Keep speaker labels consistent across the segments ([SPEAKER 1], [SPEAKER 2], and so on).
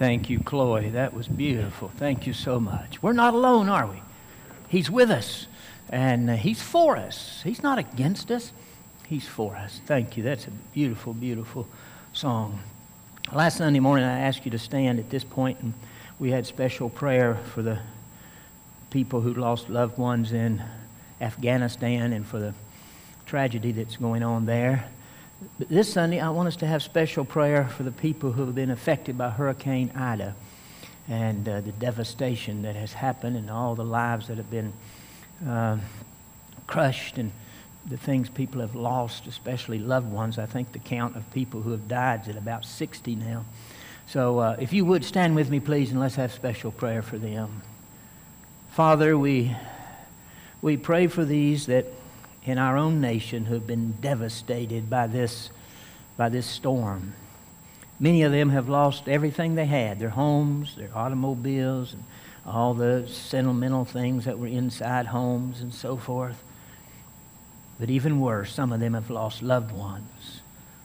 [SPEAKER 1] Thank you, Chloe. That was beautiful. Thank you so much. We're not alone, are we? He's with us, and uh, He's for us. He's not against us, He's for us. Thank you. That's a beautiful, beautiful song. Last Sunday morning, I asked you to stand at this point, and we had special prayer for the people who lost loved ones in Afghanistan and for the tragedy that's going on there. This Sunday, I want us to have special prayer for the people who have been affected by Hurricane Ida and uh, the devastation that has happened and all the lives that have been uh, crushed and the things people have lost, especially loved ones. I think the count of people who have died is at about 60 now. So uh, if you would stand with me, please, and let's have special prayer for them. Father, we, we pray for these that in our own nation who have been devastated by this, by this storm. Many of them have lost everything they had their homes, their automobiles, and all the sentimental things that were inside homes and so forth. But even worse, some of them have lost loved ones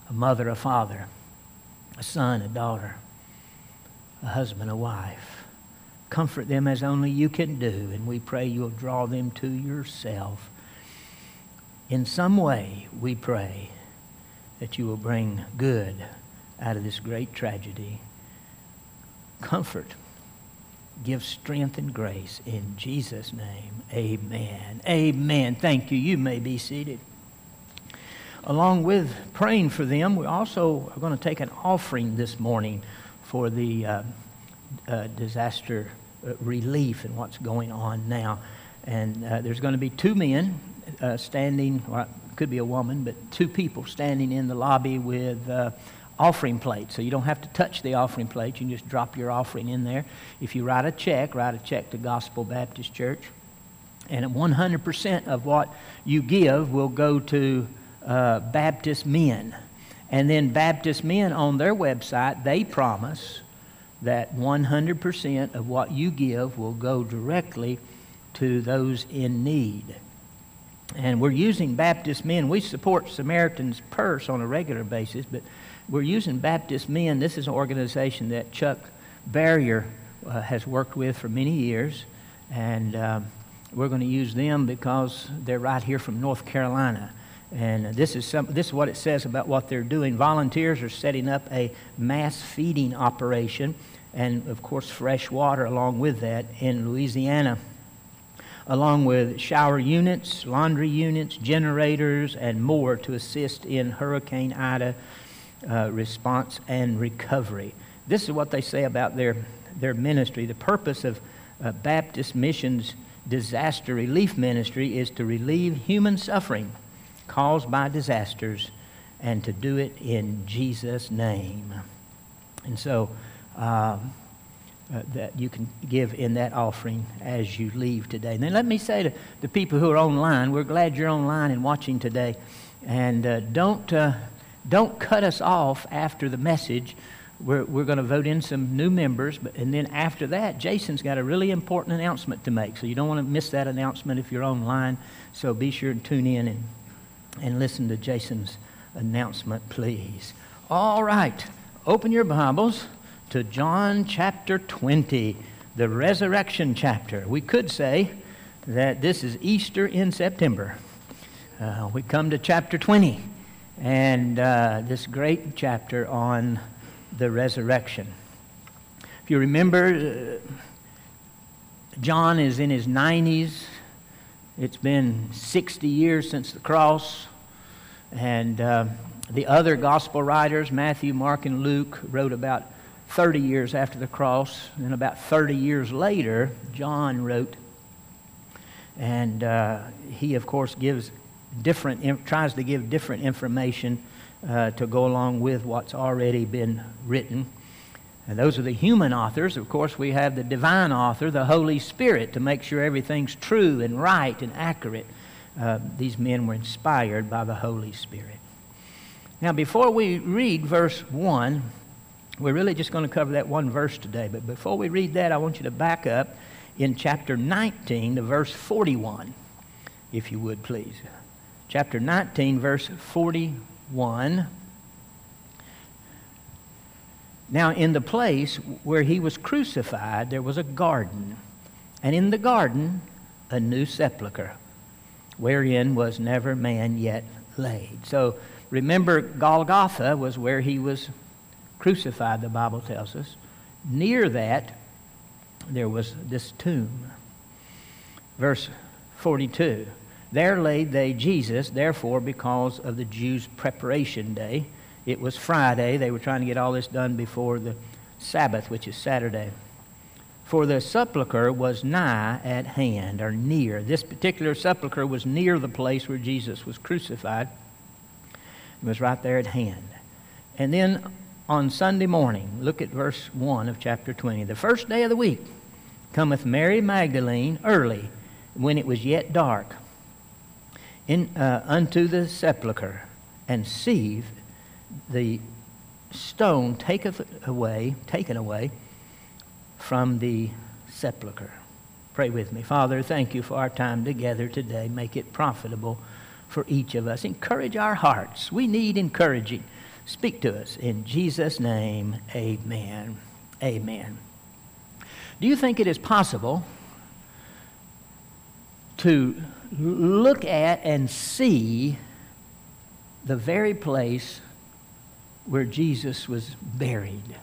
[SPEAKER 1] a mother, a father, a son, a daughter, a husband, a wife. Comfort them as only you can do, and we pray you'll draw them to yourself in some way, we pray that you will bring good out of this great tragedy. Comfort, give strength and grace in Jesus' name. Amen. Amen. Thank you. You may be seated. Along with praying for them, we also are going to take an offering this morning for the uh, uh, disaster uh, relief and what's going on now. And uh, there's going to be two men uh, standing, it could be a woman, but two people standing in the lobby with uh, offering plates. So you don't have to touch the offering plate. You just drop your offering in there. If you write a check, write a check to Gospel Baptist Church. And 100% of what you give will go to uh, Baptist men. And then Baptist men on their website, they promise that 100% of what you give will go directly to those in need. And we're using Baptist men. We support Samaritan's Purse on a regular basis, but we're using Baptist men. This is an organization that Chuck Barrier uh, has worked with for many years. And um, we're going to use them because they're right here from North Carolina. And this is, some, this is what it says about what they're doing. Volunteers are setting up a mass feeding operation, and of course, fresh water along with that in Louisiana along with shower units, laundry units, generators, and more to assist in Hurricane Ida uh, response and recovery. This is what they say about their, their ministry. The purpose of uh, Baptist Missions Disaster Relief Ministry is to relieve human suffering caused by disasters and to do it in Jesus' name. And so, um, uh, that you can give in that offering as you leave today. And then let me say to the people who are online, we're glad you're online and watching today. And uh, don't, uh, don't cut us off after the message. We're, we're going to vote in some new members, but, and then after that, Jason's got a really important announcement to make. So you don't want to miss that announcement if you're online. So be sure to tune in and, and listen to Jason's announcement, please. All right, open your Bibles to John chapter 20, the resurrection chapter. We could say that this is Easter in September. Uh, we come to chapter 20 and uh, this great chapter on the resurrection. If you remember, uh, John is in his 90s. It's been 60 years since the cross. And uh, the other gospel writers, Matthew, Mark, and Luke, wrote about 30 years after the cross, and about 30 years later, John wrote. And uh, he, of course, gives different, tries to give different information uh, to go along with what's already been written. And those are the human authors. Of course, we have the divine author, the Holy Spirit, to make sure everything's true and right and accurate. Uh, these men were inspired by the Holy Spirit. Now, before we read verse 1, we're really just going to cover that one verse today. But before we read that, I want you to back up in chapter 19 to verse 41, if you would please. Chapter 19, verse 41. Now, in the place where he was crucified, there was a garden, and in the garden, a new sepulchre, wherein was never man yet laid. So remember, Golgotha was where he was crucified, the Bible tells us. Near that, there was this tomb. Verse 42 There laid they Jesus, therefore, because of the Jews' preparation day. It was Friday. They were trying to get all this done before the Sabbath, which is Saturday. For the sepulchre was nigh at hand, or near. This particular sepulchre was near the place where Jesus was crucified. It was right there at hand. And then on Sunday morning, look at verse 1 of chapter 20. The first day of the week cometh Mary Magdalene early, when it was yet dark, in, uh, unto the sepulchre, and seeth the stone taketh away, taken away from the sepulchre. Pray with me. Father, thank you for our time together today. Make it profitable for each of us. Encourage our hearts. We need encouraging. Speak to us. In Jesus' name, amen. Amen. Do you think it is possible to look at and see the very place where Jesus was buried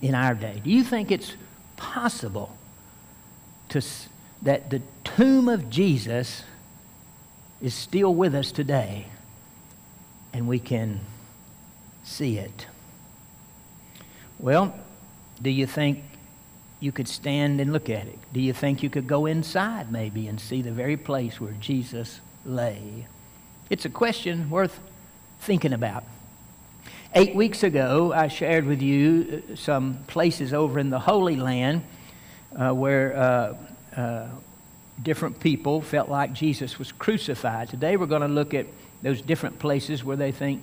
[SPEAKER 1] in our day? Do you think it's possible to, that the tomb of Jesus is still with us today and we can see it? Well, do you think you could stand and look at it? Do you think you could go inside maybe and see the very place where Jesus lay? It's a question worth thinking about. Eight weeks ago, I shared with you uh, some places over in the Holy Land uh, where uh, uh, different people felt like Jesus was crucified. Today, we're going to look at those different places where they think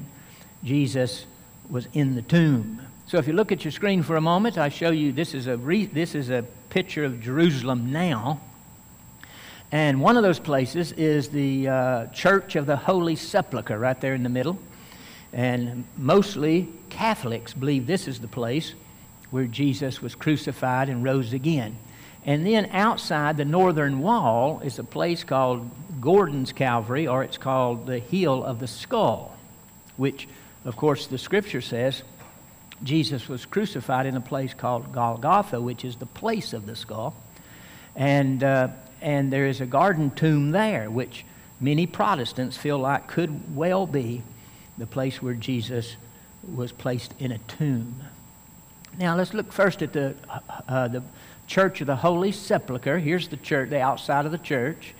[SPEAKER 1] Jesus was in the tomb. So if you look at your screen for a moment, I show you this is a, re, this is a picture of Jerusalem now. And one of those places is the uh, Church of the Holy Sepulchre right there in the middle. And mostly Catholics believe this is the place where Jesus was crucified and rose again. And then outside the northern wall is a place called Gordon's Calvary, or it's called the Hill of the Skull, which, of course, the scripture says Jesus was crucified in a place called Golgotha, which is the place of the skull. And, uh, and there is a garden tomb there, which many Protestants feel like could well be the place where Jesus was placed in a tomb. Now, let's look first at the, uh, the Church of the Holy Sepulchre. Here's the church, the outside of the church.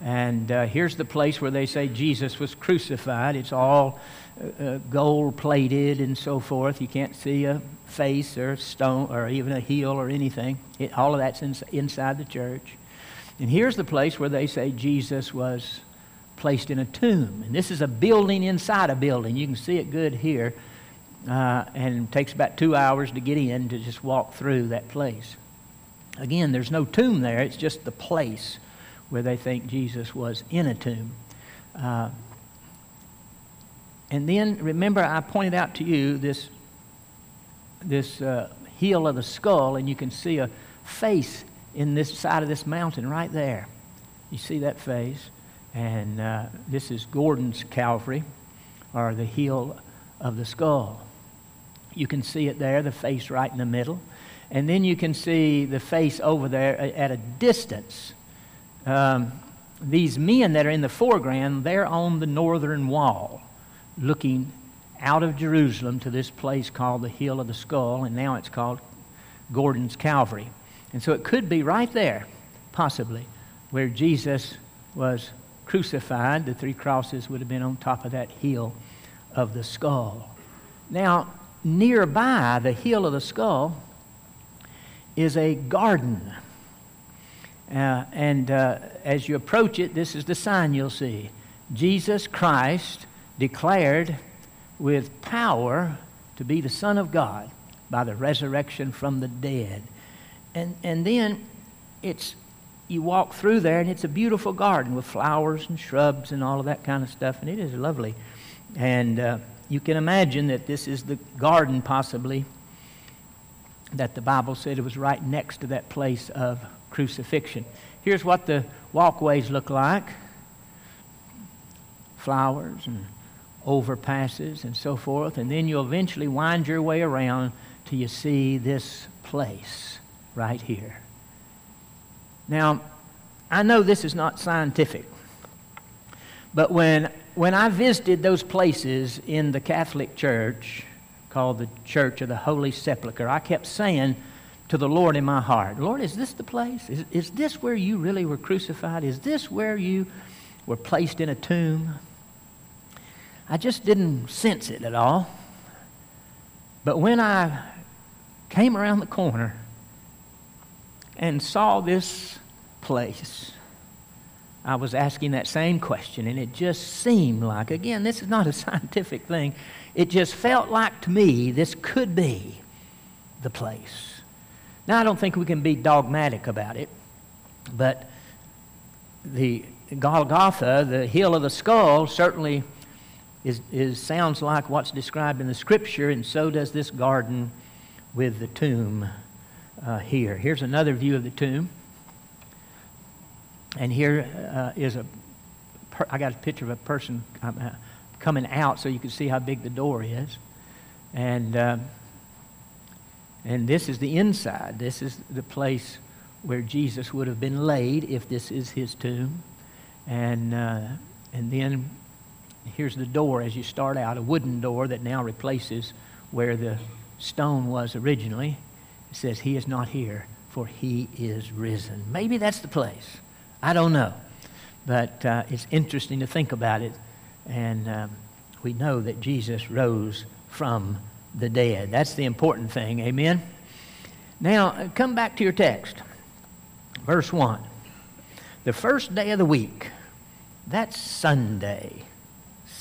[SPEAKER 1] And uh, here's the place where they say Jesus was crucified. It's all uh, gold plated and so forth. You can't see a face or a stone or even a heel or anything. It, all of that's in, inside the church. And here's the place where they say Jesus was placed in a tomb. And this is a building inside a building. You can see it good here. Uh, and it takes about two hours to get in to just walk through that place. Again, there's no tomb there, it's just the place where they think Jesus was in a tomb. Uh, and then remember, I pointed out to you this, this uh, hill of the skull, and you can see a face in this side of this mountain right there. You see that face? And uh, this is Gordon's Calvary, or the hill of the skull. You can see it there, the face right in the middle. And then you can see the face over there at a distance. Um, these men that are in the foreground, they're on the northern wall looking out of Jerusalem to this place called the Hill of the Skull, and now it's called Gordon's Calvary. And so it could be right there, possibly, where Jesus was crucified. The three crosses would have been on top of that hill of the skull. Now, nearby the hill of the skull is a garden. Uh, and uh, as you approach it, this is the sign you'll see Jesus Christ declared with power to be the Son of God by the resurrection from the dead. And, and then it's, you walk through there, and it's a beautiful garden with flowers and shrubs and all of that kind of stuff, and it is lovely. And uh, you can imagine that this is the garden, possibly, that the Bible said it was right next to that place of crucifixion. Here's what the walkways look like flowers and overpasses and so forth. And then you'll eventually wind your way around till you see this place right here. Now, I know this is not scientific, but when, when I visited those places in the Catholic Church, called the Church of the Holy Sepulchre, I kept saying to the Lord in my heart, Lord, is this the place? Is, is this where you really were crucified? Is this where you were placed in a tomb? I just didn't sense it at all. But when I came around the corner and saw this place, I was asking that same question, and it just seemed like, again, this is not a scientific thing, it just felt like to me this could be the place. Now, I don't think we can be dogmatic about it, but the Golgotha, the hill of the skull, certainly is, is, sounds like what's described in the scripture, and so does this garden with the tomb uh, here. Here's another view of the tomb. And here uh, is a, per, I got a picture of a person um, uh, coming out so you can see how big the door is. And, uh, and this is the inside. This is the place where Jesus would have been laid if this is his tomb. And, uh, and then here's the door as you start out, a wooden door that now replaces where the stone was originally. It says, He is not here, for He is risen. Maybe that's the place. I don't know. But uh, it's interesting to think about it. And um, we know that Jesus rose from the dead. That's the important thing. Amen? Now, uh, come back to your text. Verse 1. The first day of the week, that's Sunday.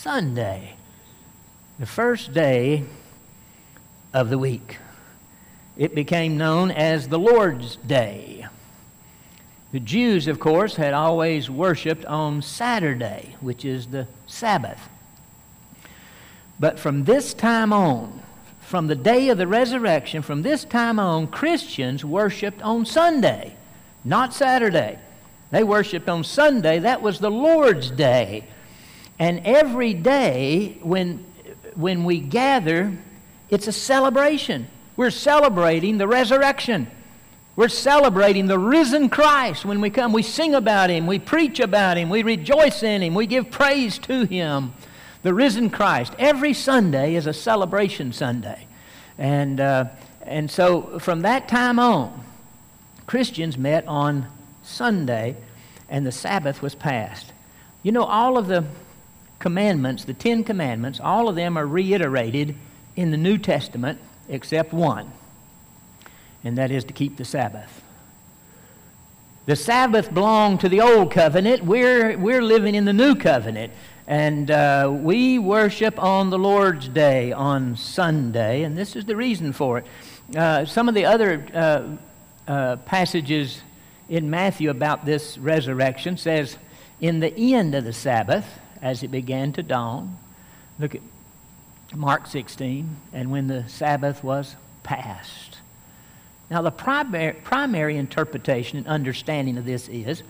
[SPEAKER 1] Sunday, the first day of the week. It became known as the Lord's Day. The Jews, of course, had always worshiped on Saturday, which is the Sabbath. But from this time on, from the day of the resurrection, from this time on, Christians worshiped on Sunday, not Saturday. They worshiped on Sunday. That was the Lord's Day. And every day when, when we gather, it's a celebration. We're celebrating the resurrection. We're celebrating the risen Christ when we come. We sing about him, we preach about him, we rejoice in him, we give praise to him. The risen Christ. Every Sunday is a celebration Sunday. And, uh, and so from that time on, Christians met on Sunday and the Sabbath was passed. You know, all of the commandments, the Ten Commandments, all of them are reiterated in the New Testament except one, and that is to keep the Sabbath. The Sabbath belonged to the Old Covenant. We're, we're living in the New Covenant. And uh, we worship on the Lord's Day, on Sunday, and this is the reason for it. Uh, some of the other uh, uh passages in Matthew about this resurrection says, in the end of the Sabbath, as it began to dawn. Look at Mark 16, and when the Sabbath was past. Now, the primary, primary interpretation and understanding of this is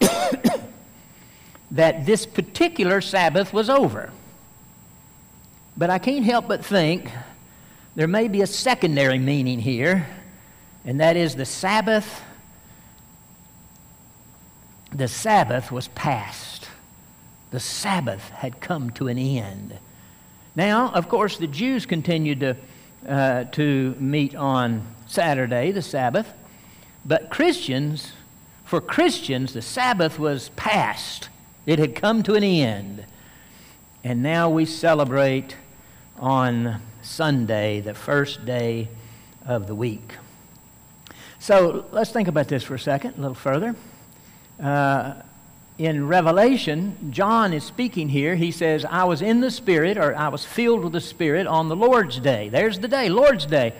[SPEAKER 1] that this particular Sabbath was over. But I can't help but think there may be a secondary meaning here, and that is the Sabbath. The Sabbath was past the Sabbath had come to an end. Now, of course, the Jews continued to, uh, to meet on Saturday, the Sabbath, but Christians, for Christians, the Sabbath was past. It had come to an end. And now we celebrate on Sunday, the first day of the week. So let's think about this for a second, a little further. Uh, in Revelation, John is speaking here. He says, I was in the Spirit, or I was filled with the Spirit on the Lord's Day. There's the day, Lord's Day.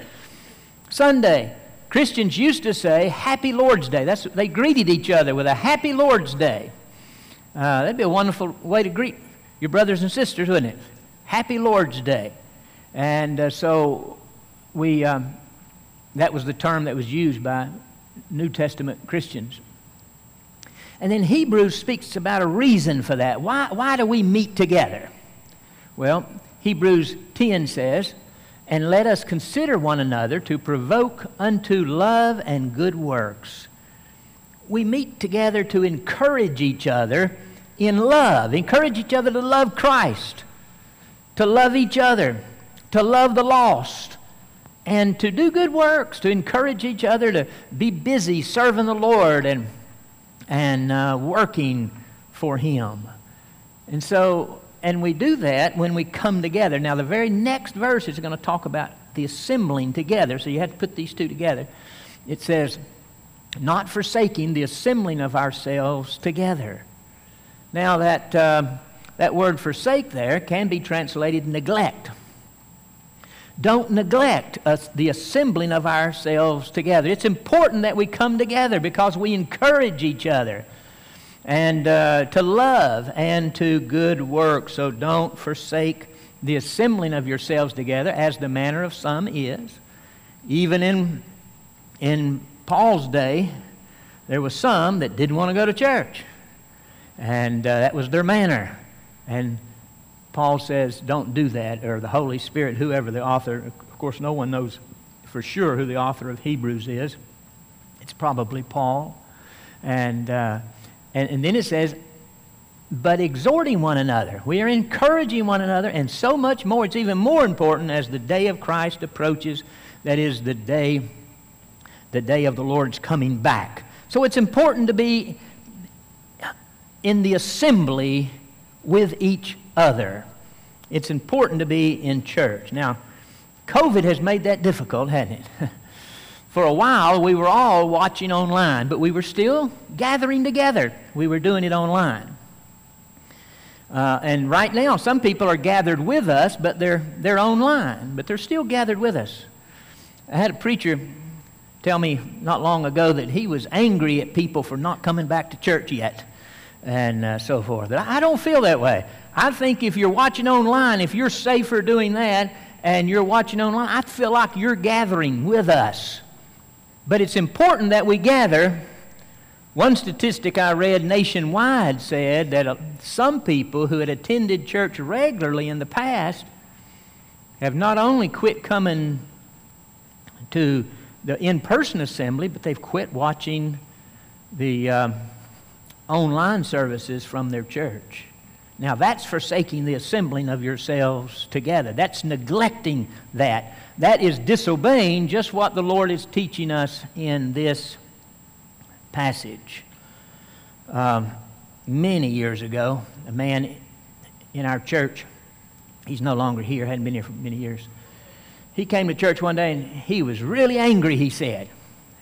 [SPEAKER 1] Sunday. Christians used to say, Happy Lord's Day. That's, they greeted each other with a Happy Lord's Day. Uh, that'd be a wonderful way to greet your brothers and sisters, wouldn't it? Happy Lord's Day. And uh, so we, um, that was the term that was used by New Testament Christians. And then Hebrews speaks about a reason for that. Why, why do we meet together? Well, Hebrews 10 says, And let us consider one another to provoke unto love and good works. We meet together to encourage each other in love, encourage each other to love Christ, to love each other, to love the lost, and to do good works, to encourage each other to be busy serving the Lord and, and uh, working for Him. And so, and we do that when we come together. Now, the very next verse is going to talk about the assembling together, so you have to put these two together. It says, not forsaking the assembling of ourselves together. Now, that, uh, that word forsake there can be translated neglect. Don't neglect us, the assembling of ourselves together. It's important that we come together because we encourage each other and uh, to love and to good work. So don't forsake the assembling of yourselves together as the manner of some is. Even in, in Paul's day, there was some that didn't want to go to church. And uh, that was their manner. And Paul says, don't do that, or the Holy Spirit, whoever the author, of course, no one knows for sure who the author of Hebrews is. It's probably Paul. And, uh, and, and then it says, but exhorting one another. We are encouraging one another, and so much more. It's even more important as the day of Christ approaches. That is the day, the day of the Lord's coming back. So it's important to be in the assembly with each other. It's important to be in church. Now, COVID has made that difficult, hasn't it? For a while, we were all watching online, but we were still gathering together. We were doing it online. Uh, and right now, some people are gathered with us, but they're, they're online, but they're still gathered with us. I had a preacher tell me not long ago that he was angry at people for not coming back to church yet and uh, so forth. I don't feel that way. I think if you're watching online, if you're safer doing that and you're watching online, I feel like you're gathering with us. But it's important that we gather. One statistic I read nationwide said that uh, some people who had attended church regularly in the past have not only quit coming to the in person assembly, but they've quit watching the uh, online services from their church. Now, that's forsaking the assembling of yourselves together. That's neglecting that. That is disobeying just what the Lord is teaching us in this passage. Um, many years ago, a man in our church, he's no longer here, hadn't been here for many years. He came to church one day and he was really angry, he said.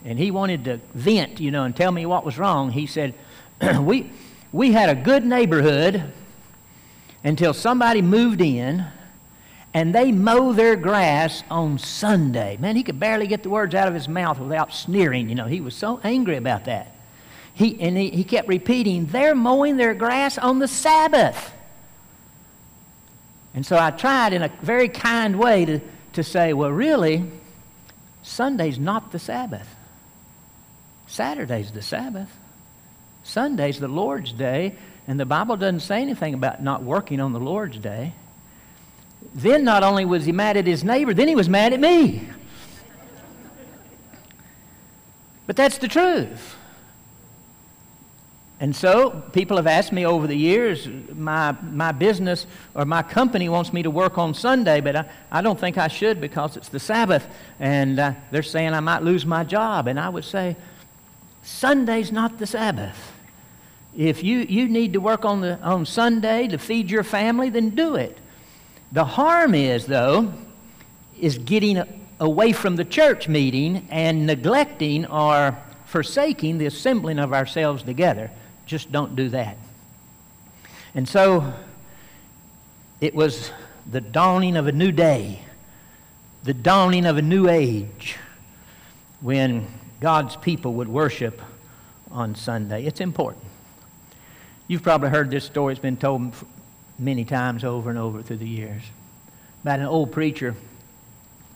[SPEAKER 1] And he wanted to vent, you know, and tell me what was wrong. He said, we, we had a good neighborhood until somebody moved in and they mow their grass on Sunday. Man, he could barely get the words out of his mouth without sneering. You know, he was so angry about that. He, and he, he kept repeating, they're mowing their grass on the Sabbath. And so I tried in a very kind way to, to say, well, really, Sunday's not the Sabbath. Saturday's the Sabbath. Sunday's the Lord's day, and the Bible doesn't say anything about not working on the Lord's day. Then not only was he mad at his neighbor, then he was mad at me. But that's the truth. And so people have asked me over the years, my, my business or my company wants me to work on Sunday, but I, I don't think I should because it's the Sabbath. And uh, they're saying I might lose my job. And I would say, Sunday's not the Sabbath. If you, you need to work on, the, on Sunday to feed your family, then do it. The harm is, though, is getting away from the church meeting and neglecting or forsaking the assembling of ourselves together. Just don't do that. And so it was the dawning of a new day, the dawning of a new age when God's people would worship on Sunday. It's important. You've probably heard this story. It's been told many times over and over through the years about an old preacher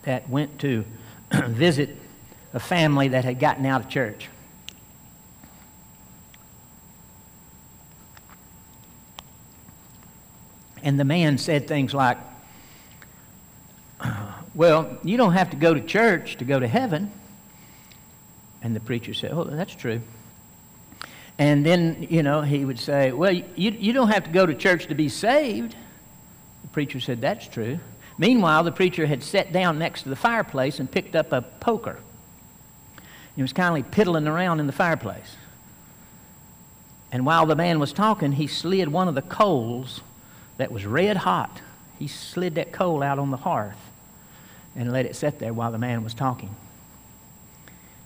[SPEAKER 1] that went to visit a family that had gotten out of church. And the man said things like, Well, you don't have to go to church to go to heaven. And the preacher said, Oh, that's true. And then, you know, he would say, Well, you, you don't have to go to church to be saved. The preacher said, That's true. Meanwhile, the preacher had sat down next to the fireplace and picked up a poker. He was kindly piddling around in the fireplace. And while the man was talking, he slid one of the coals that was red hot. He slid that coal out on the hearth and let it sit there while the man was talking.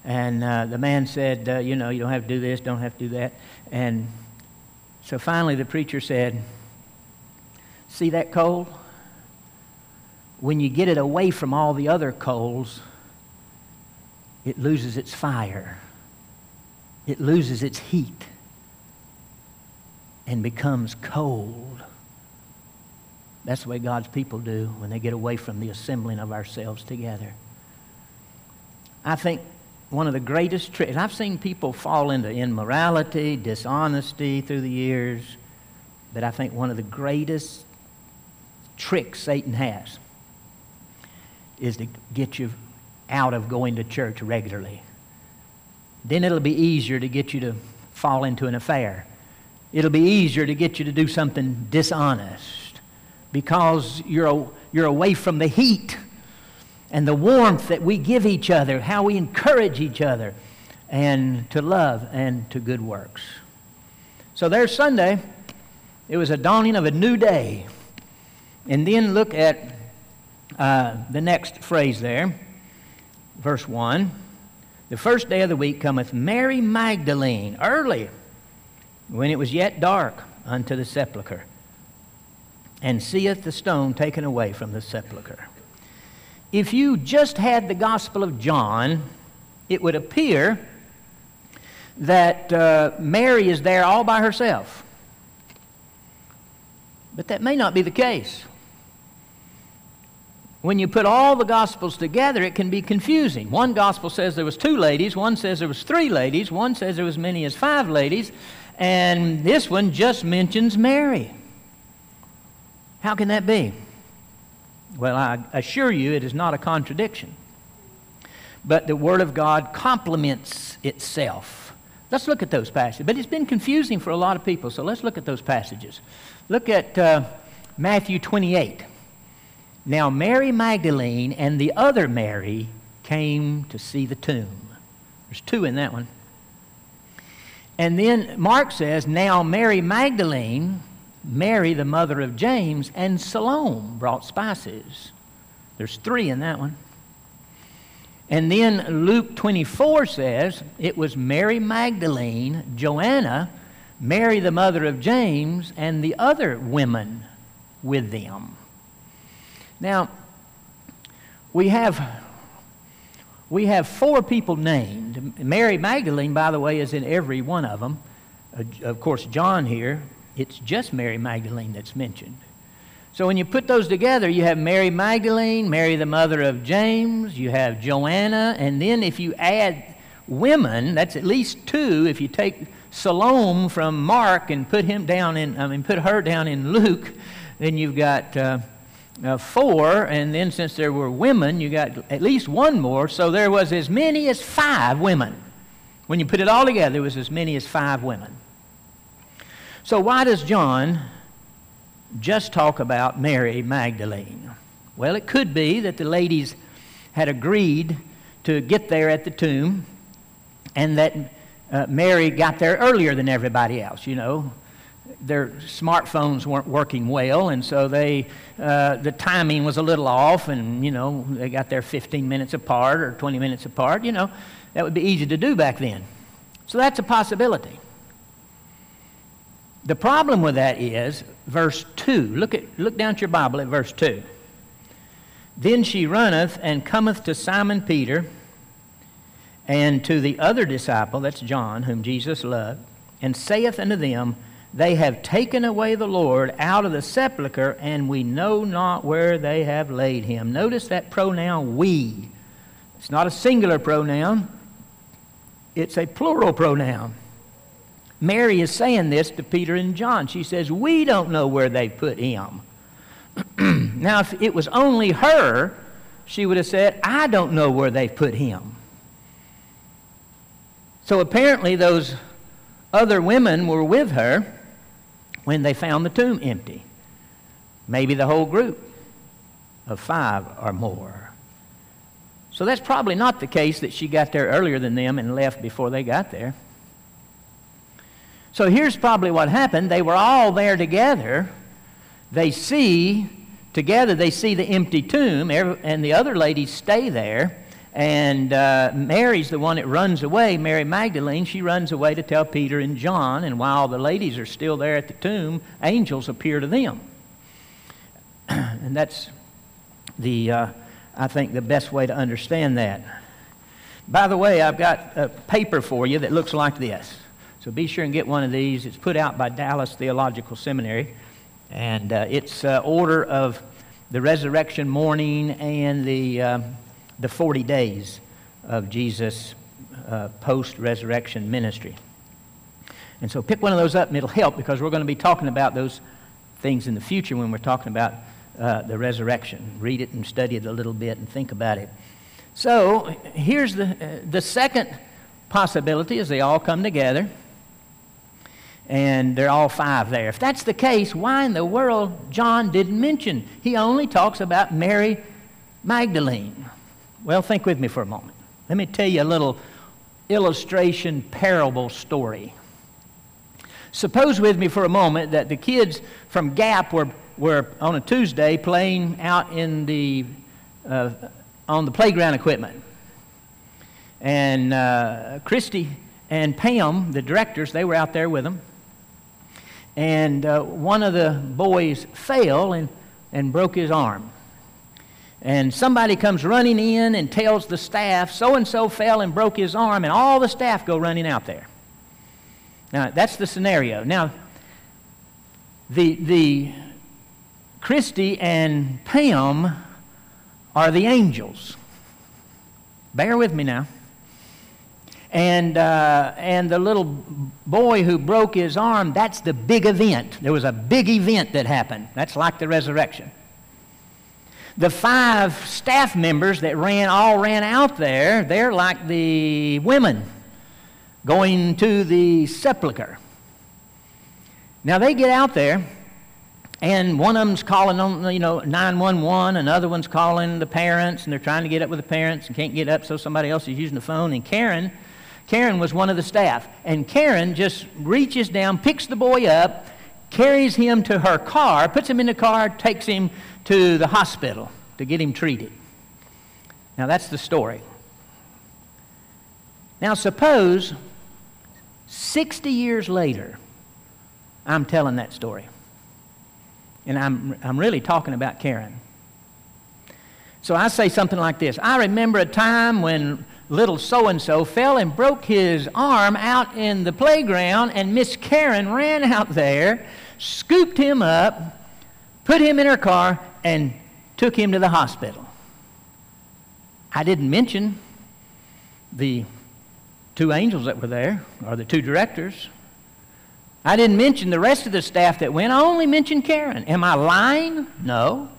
[SPEAKER 1] And uh, the man said, uh, You know, you don't have to do this, don't have to do that. And so finally the preacher said, See that coal? When you get it away from all the other coals, it loses its fire, it loses its heat, and becomes cold. That's the way God's people do when they get away from the assembling of ourselves together. I think one of the greatest tricks, I've seen people fall into immorality, dishonesty through the years, but I think one of the greatest tricks Satan has is to get you out of going to church regularly. Then it'll be easier to get you to fall into an affair. It'll be easier to get you to do something dishonest because you're, you're away from the heat and the warmth that we give each other, how we encourage each other, and to love and to good works. So there's Sunday. It was a dawning of a new day. And then look at uh, the next phrase there, verse 1. The first day of the week cometh Mary Magdalene early, when it was yet dark, unto the sepulchre and seeth the stone taken away from the sepulchre. If you just had the Gospel of John, it would appear that uh, Mary is there all by herself. But that may not be the case. When you put all the Gospels together, it can be confusing. One Gospel says there was two ladies, one says there was three ladies, one says there was many as five ladies, and this one just mentions Mary. How can that be? Well, I assure you it is not a contradiction. But the Word of God complements itself. Let's look at those passages. But it's been confusing for a lot of people, so let's look at those passages. Look at uh, Matthew 28. Now, Mary Magdalene and the other Mary came to see the tomb. There's two in that one. And then Mark says, Now Mary Magdalene Mary, the mother of James, and Salome brought spices. There's three in that one. And then Luke 24 says it was Mary Magdalene, Joanna, Mary, the mother of James, and the other women with them. Now, we have, we have four people named. Mary Magdalene, by the way, is in every one of them. Uh, of course, John here it's just Mary Magdalene that's mentioned. So when you put those together, you have Mary Magdalene, Mary the mother of James, you have Joanna, and then if you add women, that's at least two. If you take Salome from Mark and put him down in, I mean, put her down in Luke, then you've got uh, uh, four, and then since there were women, you got at least one more. So there was as many as five women. When you put it all together, there was as many as five women. So, why does John just talk about Mary Magdalene? Well, it could be that the ladies had agreed to get there at the tomb and that uh, Mary got there earlier than everybody else, you know. Their smartphones weren't working well, and so they, uh, the timing was a little off, and, you know, they got there 15 minutes apart or 20 minutes apart. You know, that would be easy to do back then. So that's a possibility. The problem with that is verse 2. Look, at, look down at your Bible at verse 2. Then she runneth and cometh to Simon Peter and to the other disciple, that's John, whom Jesus loved, and saith unto them, They have taken away the Lord out of the sepulchre, and we know not where they have laid him. Notice that pronoun we. It's not a singular pronoun, it's a plural pronoun. Mary is saying this to Peter and John. She says, We don't know where they put him. now, if it was only her, she would have said, I don't know where they put him. So apparently, those other women were with her when they found the tomb empty. Maybe the whole group of five or more. So that's probably not the case that she got there earlier than them and left before they got there. So here's probably what happened. They were all there together. They see, together, they see the empty tomb, and the other ladies stay there. And uh, Mary's the one that runs away, Mary Magdalene. She runs away to tell Peter and John. And while the ladies are still there at the tomb, angels appear to them. and that's the, uh, I think, the best way to understand that. By the way, I've got a paper for you that looks like this. So be sure and get one of these. It's put out by Dallas Theological Seminary. And uh, it's uh, order of the resurrection morning and the uh, the 40 days of Jesus' uh, post resurrection ministry. And so pick one of those up and it'll help because we're going to be talking about those things in the future when we're talking about uh, the resurrection. Read it and study it a little bit and think about it. So here's the, uh, the second possibility as they all come together and they're all five there. If that's the case, why in the world John didn't mention? He only talks about Mary Magdalene. Well, think with me for a moment. Let me tell you a little illustration parable story. Suppose with me for a moment that the kids from Gap were, were on a Tuesday playing out in the, uh, on the playground equipment. And uh, Christy and Pam, the directors, they were out there with them. And uh, one of the boys fell and, and broke his arm and somebody comes running in and tells the staff, so and so fell and broke his arm, and all the staff go running out there. Now, that's the scenario. Now, the, the Christy and Pam are the angels. Bear with me now. And, uh, and the little boy who broke his arm, that's the big event. There was a big event that happened. That's like the resurrection. The five staff members that ran all ran out there, they're like the women going to the sepulcher. Now they get out there, and one of them's calling on, you know, 911, another one's calling the parents, and they're trying to get up with the parents and can't get up, so somebody else is using the phone. And Karen, Karen was one of the staff, and Karen just reaches down, picks the boy up, carries him to her car, puts him in the car, takes him to the hospital to get him treated. Now, that's the story. Now, suppose 60 years later, I'm telling that story. And I'm, I'm really talking about Karen. So I say something like this I remember a time when little so and so fell and broke his arm out in the playground, and Miss Karen ran out there, scooped him up, put him in her car, and took him to the hospital. I didn't mention the two angels that were there, or the two directors. I didn't mention the rest of the staff that went. I only mentioned Karen. Am I lying? No.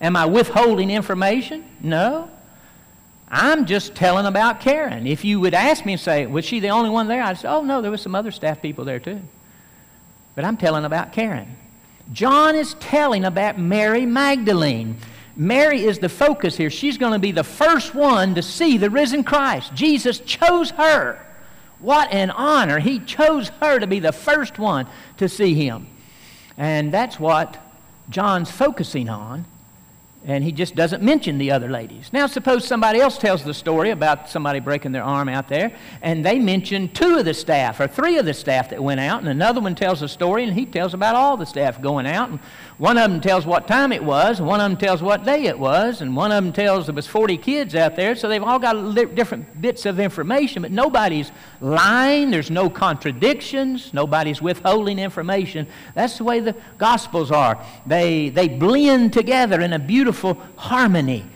[SPEAKER 1] Am I withholding information? No. I'm just telling about Karen. If you would ask me and say, was she the only one there? I'd say, oh, no, there was some other staff people there too. But I'm telling about Karen. John is telling about Mary Magdalene. Mary is the focus here. She's going to be the first one to see the risen Christ. Jesus chose her. What an honor. He chose her to be the first one to see him. And that's what John's focusing on and he just doesn't mention the other ladies. Now, suppose somebody else tells the story about somebody breaking their arm out there, and they mention two of the staff or three of the staff that went out, and another one tells a story, and he tells about all the staff going out. And one of them tells what time it was, and one of them tells what day it was, and one of them tells there was 40 kids out there, so they've all got different bits of information, but nobody's lying. There's no contradictions. Nobody's withholding information. That's the way the Gospels are. They, they blend together in a beautiful harmony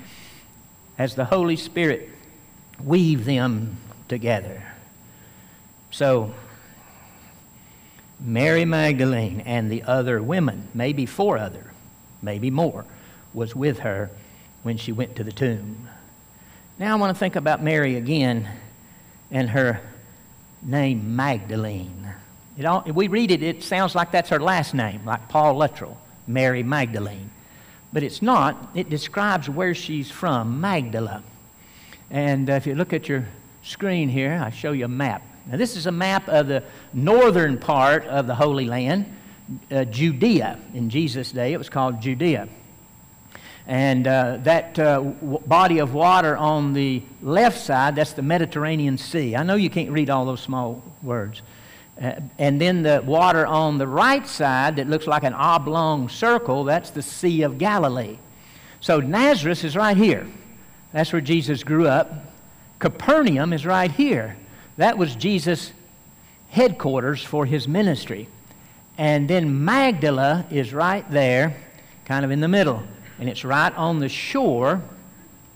[SPEAKER 1] as the Holy Spirit weave them together. So, Mary Magdalene and the other women, maybe four other, maybe more, was with her when she went to the tomb. Now I want to think about Mary again and her name Magdalene. It all, we read it, it sounds like that's her last name, like Paul Luttrell, Mary Magdalene but it's not. It describes where she's from, Magdala. And uh, if you look at your screen here, I show you a map. Now, this is a map of the northern part of the Holy Land, uh, Judea. In Jesus' day, it was called Judea. And uh, that uh, w- body of water on the left side, that's the Mediterranean Sea. I know you can't read all those small words. Uh, and then the water on the right side that looks like an oblong circle, that's the Sea of Galilee. So Nazareth is right here. That's where Jesus grew up. Capernaum is right here. That was Jesus' headquarters for his ministry. And then Magdala is right there, kind of in the middle. And it's right on the shore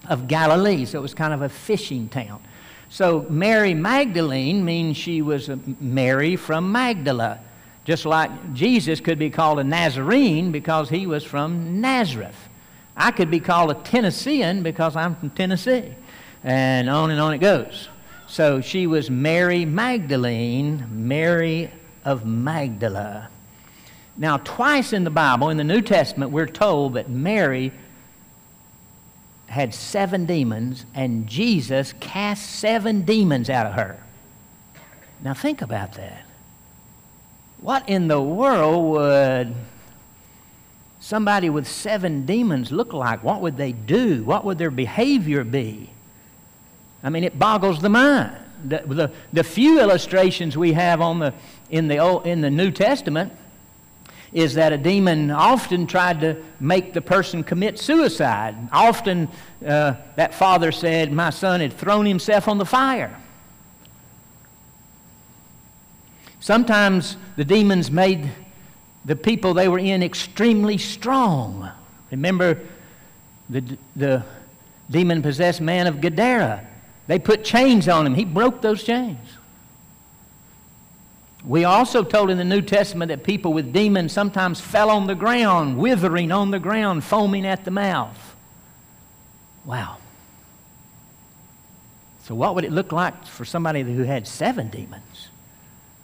[SPEAKER 1] of Galilee. So it was kind of a fishing town. So Mary Magdalene means she was Mary from Magdala. Just like Jesus could be called a Nazarene because he was from Nazareth. I could be called a Tennessean because I'm from Tennessee. And on and on it goes. So she was Mary Magdalene, Mary of Magdala. Now, twice in the Bible, in the New Testament, we're told that Mary had seven demons, and Jesus cast seven demons out of her. Now, think about that. What in the world would somebody with seven demons look like? What would they do? What would their behavior be? I mean, it boggles the mind. The, the, the few illustrations we have on the, in, the Old, in the New Testament is that a demon often tried to make the person commit suicide. Often uh, that father said, My son had thrown himself on the fire. Sometimes the demons made the people they were in extremely strong. Remember the, the demon possessed man of Gadara? They put chains on him, he broke those chains. We also told in the New Testament that people with demons sometimes fell on the ground, withering on the ground, foaming at the mouth. Wow. So, what would it look like for somebody who had seven demons?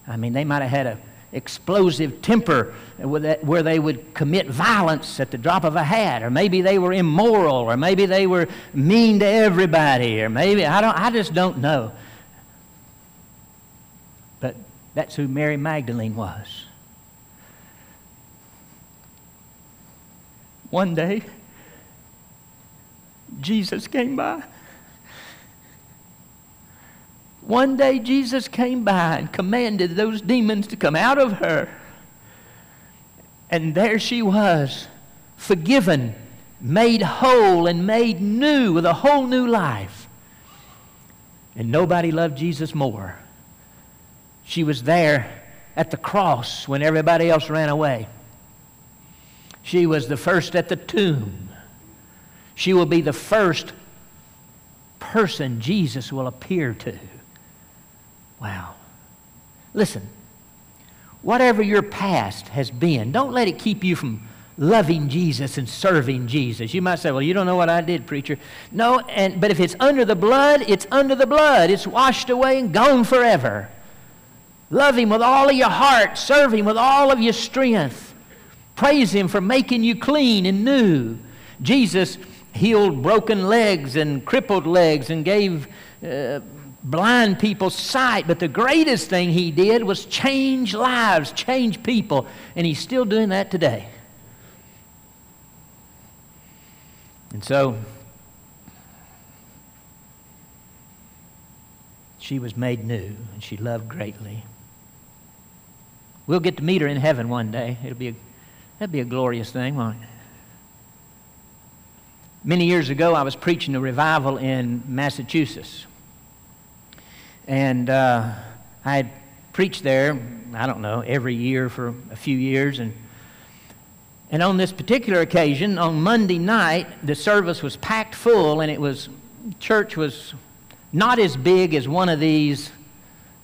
[SPEAKER 1] I mean, they might have had an explosive temper where they would commit violence at the drop of a hat, or maybe they were immoral, or maybe they were mean to everybody, or maybe, I, don't, I just don't know. But that's who Mary Magdalene was. One day, Jesus came by. One day, Jesus came by and commanded those demons to come out of her. And there she was, forgiven, made whole, and made new with a whole new life. And nobody loved Jesus more she was there at the cross when everybody else ran away. She was the first at the tomb. She will be the first person Jesus will appear to. Wow. Listen, whatever your past has been, don't let it keep you from loving Jesus and serving Jesus. You might say, well, you don't know what I did, preacher. No, and, but if it's under the blood, it's under the blood. It's washed away and gone forever. Love Him with all of your heart. Serve Him with all of your strength. Praise Him for making you clean and new. Jesus healed broken legs and crippled legs and gave uh, blind people's sight. But the greatest thing He did was change lives, change people. And He's still doing that today. And so she was made new and she loved greatly. We'll get to meet her in heaven one day. It'll be a, that'd be a glorious thing, won't it? Many years ago, I was preaching a revival in Massachusetts. And uh, I had preached there, I don't know, every year for a few years. And, and on this particular occasion, on Monday night, the service was packed full, and it was, church was not as big as one of these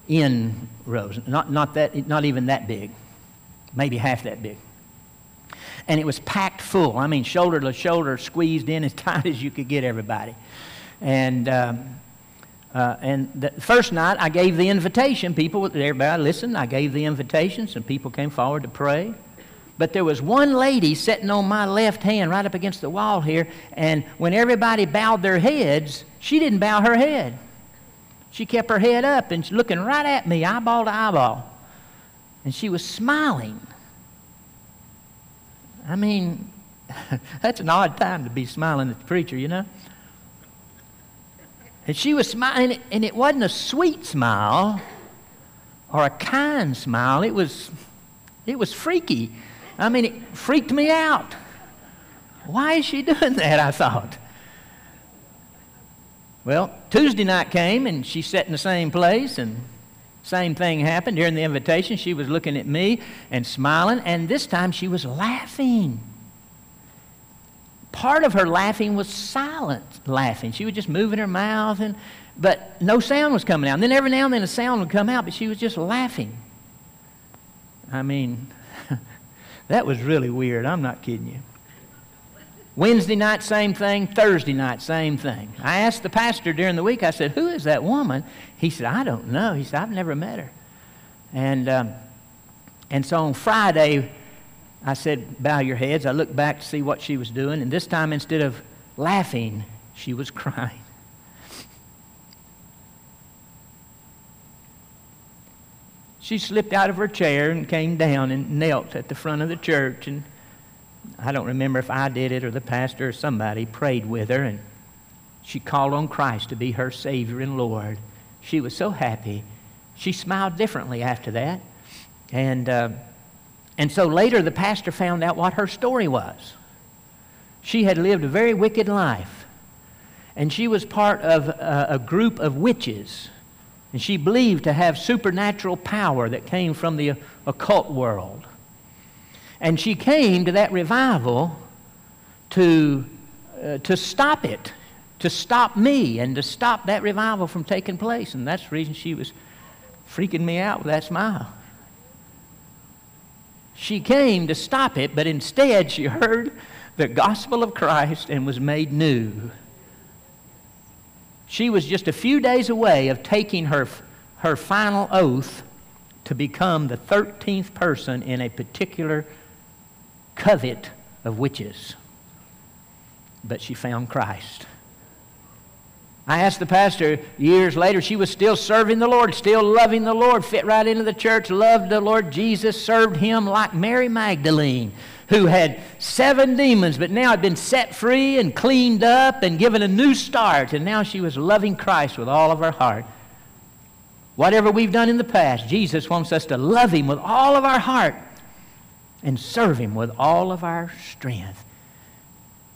[SPEAKER 1] in rows. Not, not, that, not even that big, maybe half that big. And it was packed full. I mean, shoulder to shoulder, squeezed in as tight as you could get everybody. And, um, uh, and the first night, I gave the invitation. People, everybody listened. I gave the invitation. Some people came forward to pray. But there was one lady sitting on my left hand right up against the wall here, and when everybody bowed their heads, she didn't bow her head. She kept her head up and looking right at me, eyeball to eyeball. And she was smiling. I mean, that's an odd time to be smiling at the preacher, you know? And she was smiling, and it wasn't a sweet smile or a kind smile. It was, it was freaky. I mean, it freaked me out. Why is she doing that? I thought. Well, Tuesday night came and she sat in the same place and same thing happened during the invitation. She was looking at me and smiling, and this time she was laughing. Part of her laughing was silent laughing. She was just moving her mouth, and, but no sound was coming out. And then every now and then a sound would come out, but she was just laughing. I mean, that was really weird. I'm not kidding you. Wednesday night, same thing. Thursday night, same thing. I asked the pastor during the week, I said, Who is that woman? He said, I don't know. He said, I've never met her. And, um, and so on Friday, I said, Bow your heads. I looked back to see what she was doing, and this time instead of laughing, she was crying. She slipped out of her chair and came down and knelt at the front of the church. And I don't remember if I did it or the pastor or somebody prayed with her. And she called on Christ to be her Savior and Lord. She was so happy. She smiled differently after that. And, uh, and so later, the pastor found out what her story was. She had lived a very wicked life. And she was part of a, a group of witches. And she believed to have supernatural power that came from the occult world. And she came to that revival to, uh, to stop it to stop me and to stop that revival from taking place. And that's the reason she was freaking me out with that smile. She came to stop it, but instead she heard the gospel of Christ and was made new. She was just a few days away of taking her, her final oath to become the 13th person in a particular coven of witches. But she found Christ. I asked the pastor years later, she was still serving the Lord, still loving the Lord, fit right into the church, loved the Lord Jesus, served him like Mary Magdalene, who had seven demons, but now had been set free and cleaned up and given a new start. And now she was loving Christ with all of her heart. Whatever we've done in the past, Jesus wants us to love him with all of our heart and serve him with all of our strength.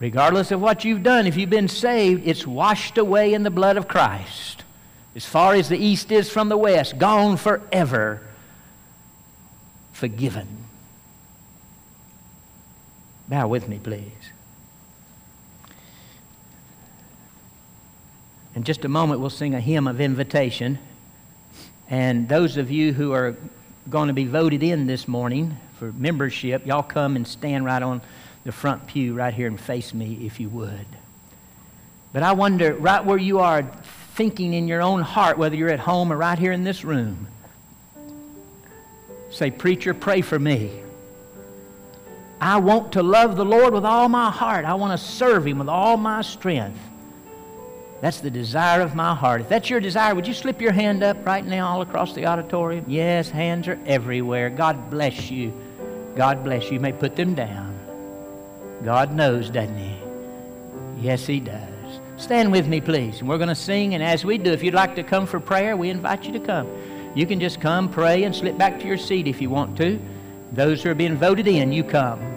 [SPEAKER 1] Regardless of what you've done, if you've been saved, it's washed away in the blood of Christ. As far as the east is from the west, gone forever, forgiven. Bow with me, please. In just a moment, we'll sing a hymn of invitation. And those of you who are going to be voted in this morning for membership, y'all come and stand right on the front pew right here and face me if you would. But I wonder, right where you are, thinking in your own heart, whether you're at home or right here in this room, say, Preacher, pray for me. I want to love the Lord with all my heart. I want to serve Him with all my strength. That's the desire of my heart. If that's your desire, would you slip your hand up right now all across the auditorium? Yes, hands are everywhere. God bless you. God bless you. You may put them down. God knows, doesn't He? Yes, He does. Stand with me, please. And we're going to sing. And as we do, if you'd like to come for prayer, we invite you to come. You can just come, pray, and slip back to your seat if you want to. Those who are being voted in, you come.